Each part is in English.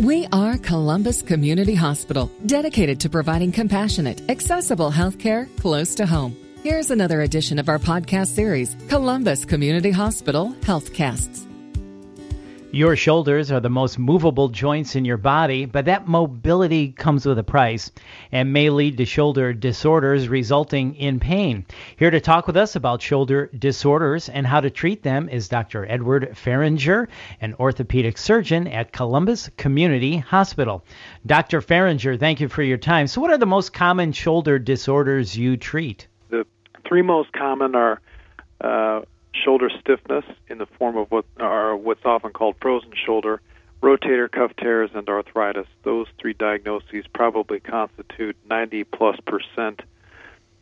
We are Columbus Community Hospital, dedicated to providing compassionate, accessible health care close to home. Here's another edition of our podcast series, Columbus Community Hospital Healthcasts. Your shoulders are the most movable joints in your body, but that mobility comes with a price and may lead to shoulder disorders resulting in pain. Here to talk with us about shoulder disorders and how to treat them is Dr. Edward Fehringer, an orthopedic surgeon at Columbus Community Hospital. Dr. Fehringer, thank you for your time. So, what are the most common shoulder disorders you treat? The three most common are uh, shoulder stiffness in the form of what are what's often called frozen shoulder, rotator cuff tears, and arthritis. Those three diagnoses probably constitute 90 plus percent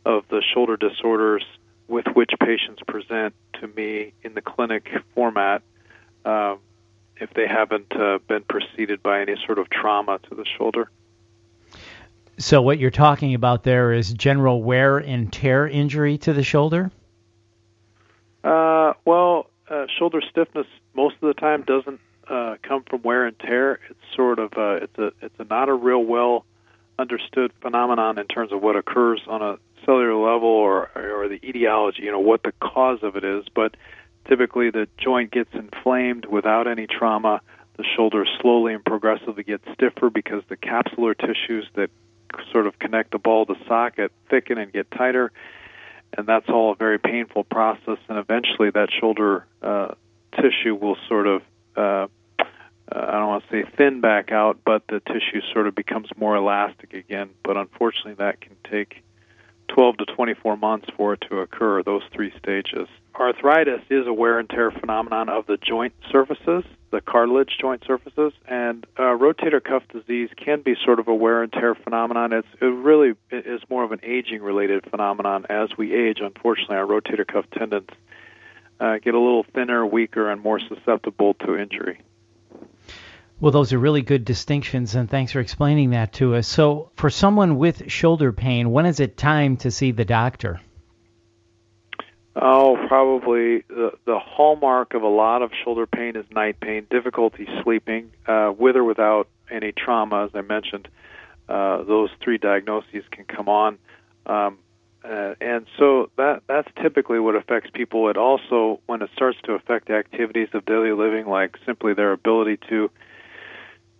of the shoulder disorders with which patients present to me in the clinic format uh, if they haven't uh, been preceded by any sort of trauma to the shoulder. So, what you're talking about there is general wear and tear injury to the shoulder? Uh, well, uh, shoulder stiffness most of the time doesn't uh, come from wear and tear. It's sort of uh, it's a it's a not a real well understood phenomenon in terms of what occurs on a cellular level or or the etiology. You know what the cause of it is, but typically the joint gets inflamed without any trauma. The shoulder slowly and progressively gets stiffer because the capsular tissues that sort of connect the ball to socket thicken and get tighter and that's all a very painful process. And eventually, that shoulder uh, tissue will sort of uh, I don't want to say thin back out, but the tissue sort of becomes more elastic again. But unfortunately, that can take 12 to 24 months for it to occur, those three stages. Arthritis is a wear and tear phenomenon of the joint surfaces, the cartilage joint surfaces, and uh, rotator cuff disease can be sort of a wear and tear phenomenon. It's, it really is more of an aging related phenomenon. As we age, unfortunately, our rotator cuff tendons uh, get a little thinner, weaker, and more susceptible to injury. Well, those are really good distinctions, and thanks for explaining that to us. So, for someone with shoulder pain, when is it time to see the doctor? Oh, probably the the hallmark of a lot of shoulder pain is night pain, difficulty sleeping, uh, with or without any trauma. As I mentioned, uh, those three diagnoses can come on, um, uh, and so that that's typically what affects people. It also, when it starts to affect activities of daily living, like simply their ability to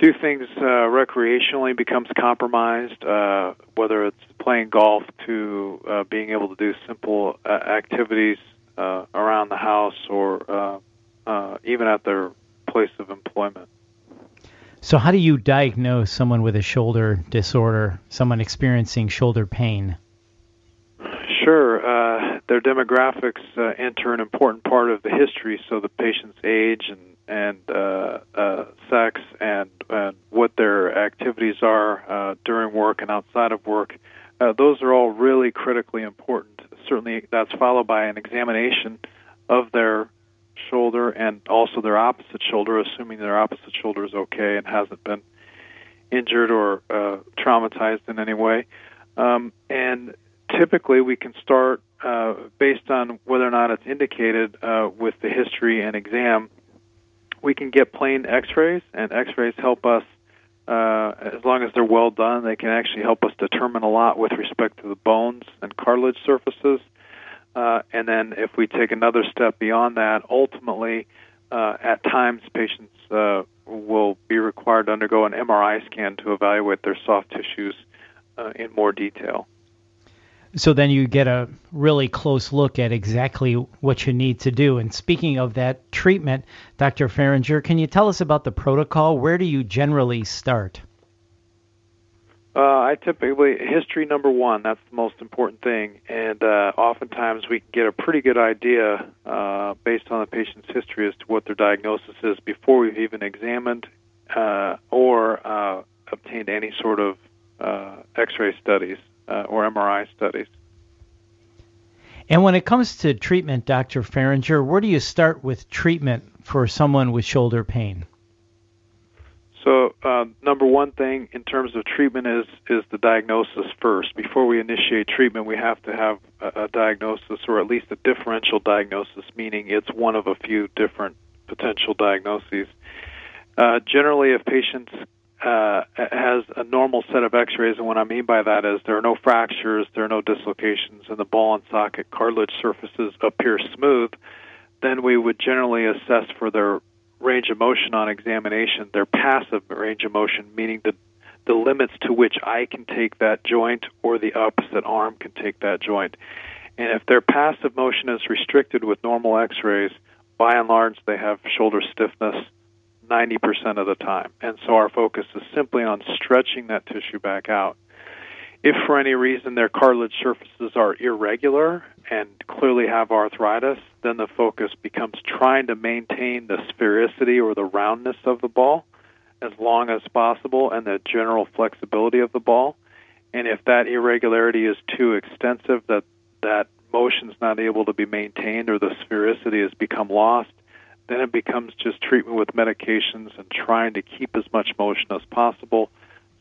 do things uh, recreationally becomes compromised, uh, whether it's playing golf to uh, being able to do simple uh, activities uh, around the house or uh, uh, even at their place of employment. So, how do you diagnose someone with a shoulder disorder, someone experiencing shoulder pain? Sure. Uh, their demographics uh, enter an important part of the history, so the patient's age and and uh, uh, sex and, and what their activities are uh, during work and outside of work. Uh, those are all really critically important. Certainly, that's followed by an examination of their shoulder and also their opposite shoulder, assuming their opposite shoulder is okay and hasn't been injured or uh, traumatized in any way. Um, and typically, we can start uh, based on whether or not it's indicated uh, with the history and exam we can get plain X-rays, and X-rays help us. Uh, as long as they're well done, they can actually help us determine a lot with respect to the bones and cartilage surfaces. Uh, and then, if we take another step beyond that, ultimately, uh, at times patients uh, will be required to undergo an MRI scan to evaluate their soft tissues uh, in more detail. So then you get a really close look at exactly what you need to do. And speaking of that treatment, Dr. Fehringer, can you tell us about the protocol? Where do you generally start? Uh, I typically history number one. That's the most important thing, and uh, oftentimes we can get a pretty good idea uh, based on the patient's history as to what their diagnosis is before we've even examined uh, or uh, obtained any sort of uh, X-ray studies uh, or MRI studies. And when it comes to treatment, Dr. Fehringer, where do you start with treatment for someone with shoulder pain? So, uh, number one thing in terms of treatment is is the diagnosis first. Before we initiate treatment, we have to have a, a diagnosis, or at least a differential diagnosis, meaning it's one of a few different potential diagnoses. Uh, generally, if patients uh, has a normal set of X-rays, and what I mean by that is there are no fractures, there are no dislocations, and the ball and socket cartilage surfaces appear smooth, then we would generally assess for their range of motion on examination, their passive range of motion, meaning the the limits to which I can take that joint or the opposite arm can take that joint. And if their passive motion is restricted with normal x-rays, by and large they have shoulder stiffness 90% of the time. And so our focus is simply on stretching that tissue back out. If for any reason their cartilage surfaces are irregular and clearly have arthritis, then the focus becomes trying to maintain the sphericity or the roundness of the ball as long as possible and the general flexibility of the ball. And if that irregularity is too extensive that that motion is not able to be maintained or the sphericity has become lost, then it becomes just treatment with medications and trying to keep as much motion as possible,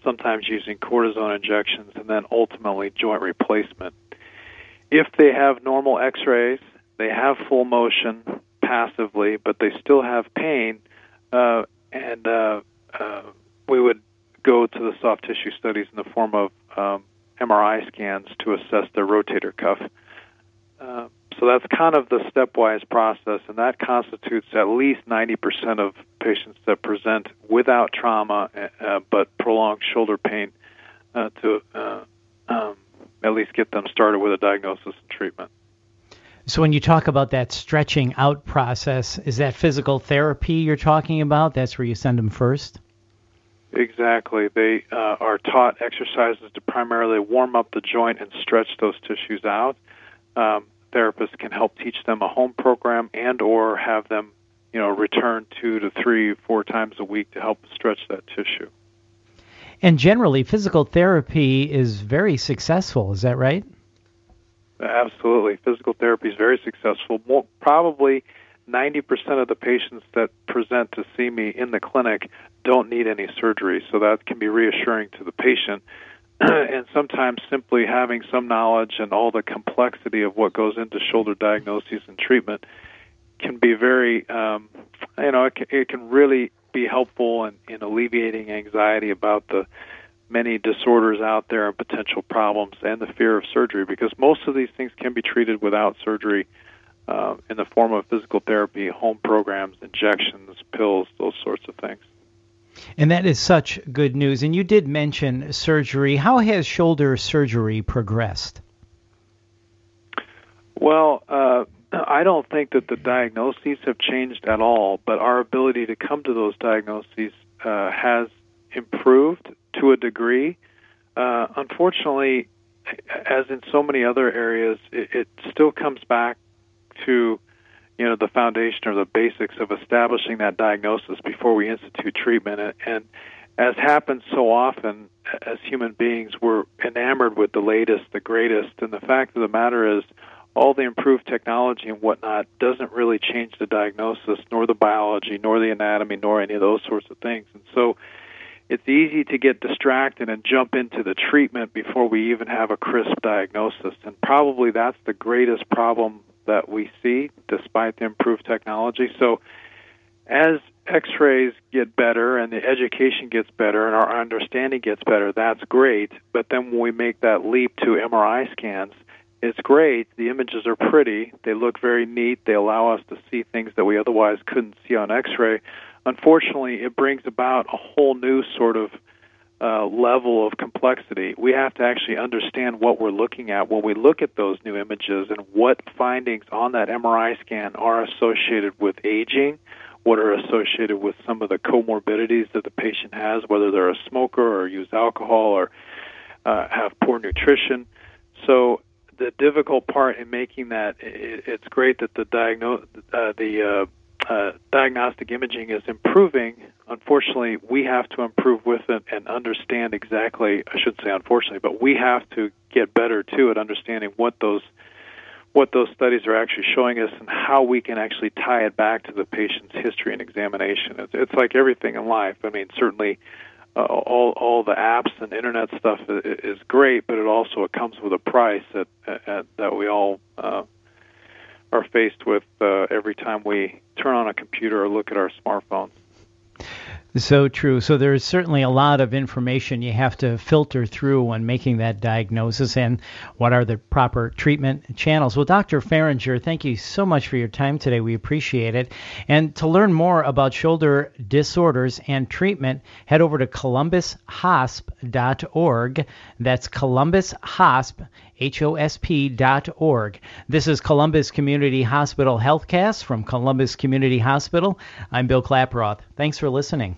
sometimes using cortisone injections, and then ultimately joint replacement. If they have normal x rays, they have full motion passively, but they still have pain, uh, and uh, uh, we would go to the soft tissue studies in the form of um, MRI scans to assess their rotator cuff. Uh, so that's kind of the stepwise process, and that constitutes at least 90% of patients that present without trauma uh, but prolonged shoulder pain uh, to uh, um, at least get them started with a diagnosis and treatment. So when you talk about that stretching out process, is that physical therapy you're talking about? That's where you send them first? Exactly. They uh, are taught exercises to primarily warm up the joint and stretch those tissues out. Um, therapists can help teach them a home program and or have them, you know, return two to three, four times a week to help stretch that tissue. And generally, physical therapy is very successful. Is that right? Absolutely. Physical therapy is very successful. More, probably 90% of the patients that present to see me in the clinic don't need any surgery, so that can be reassuring to the patient. and sometimes simply having some knowledge and all the complexity of what goes into shoulder diagnoses and treatment can be very, um, you know, it can, it can really be helpful in, in alleviating anxiety about the many disorders out there and potential problems and the fear of surgery because most of these things can be treated without surgery uh, in the form of physical therapy, home programs, injections, pills, those sorts of things. And that is such good news. And you did mention surgery. How has shoulder surgery progressed? Well, uh, I don't think that the diagnoses have changed at all, but our ability to come to those diagnoses uh, has improved to a degree. Uh, unfortunately, as in so many other areas, it, it still comes back to you know the foundation or the basics of establishing that diagnosis before we institute treatment. And, and as happens so often as human beings we're enamored with the latest the greatest. And the fact of the matter is all the improved technology and whatnot doesn't really change the diagnosis nor the biology nor the anatomy nor any of those sorts of things. And so it's easy to get distracted and jump into the treatment before we even have a crisp diagnosis. And probably that's the greatest problem that we see despite the improved technology. So as x-rays get better and the education gets better and our understanding gets better, that's great. But then when we make that leap to MRI scans, it's great. The images are pretty. They look very neat. They allow us to see things that we otherwise couldn't see on x-ray. Unfortunately, it brings about a whole new sort of uh, level of complexity. We have to actually understand what we're looking at when we look at those new images and what findings on that MRI scan are associated with aging, what are associated with some of the comorbidities that the patient has, whether they're a smoker or use alcohol or uh, have poor nutrition. So the difficult part in making that, it's great that the diagnose uh, the uh, uh, diagnostic imaging is improving, unfortunately, we have to improve with it and understand exactly. I should say unfortunately, but we have to get better too at understanding what those what those studies are actually showing us and how we can actually tie it back to the patient's history and examination. It's, it's like everything in life. I mean, certainly. Uh, all all the apps and internet stuff is, is great, but it also it comes with a price that uh, that we all uh, are faced with uh, every time we turn on a computer or look at our smartphones. So true. So there's certainly a lot of information you have to filter through when making that diagnosis and what are the proper treatment channels. Well, Dr. Fehringer, thank you so much for your time today. We appreciate it. And to learn more about shoulder disorders and treatment, head over to columbushosp.org. That's columbushosp, H-O-S-P dot org. This is Columbus Community Hospital Healthcast from Columbus Community Hospital. I'm Bill Klaproth. Thanks for listening.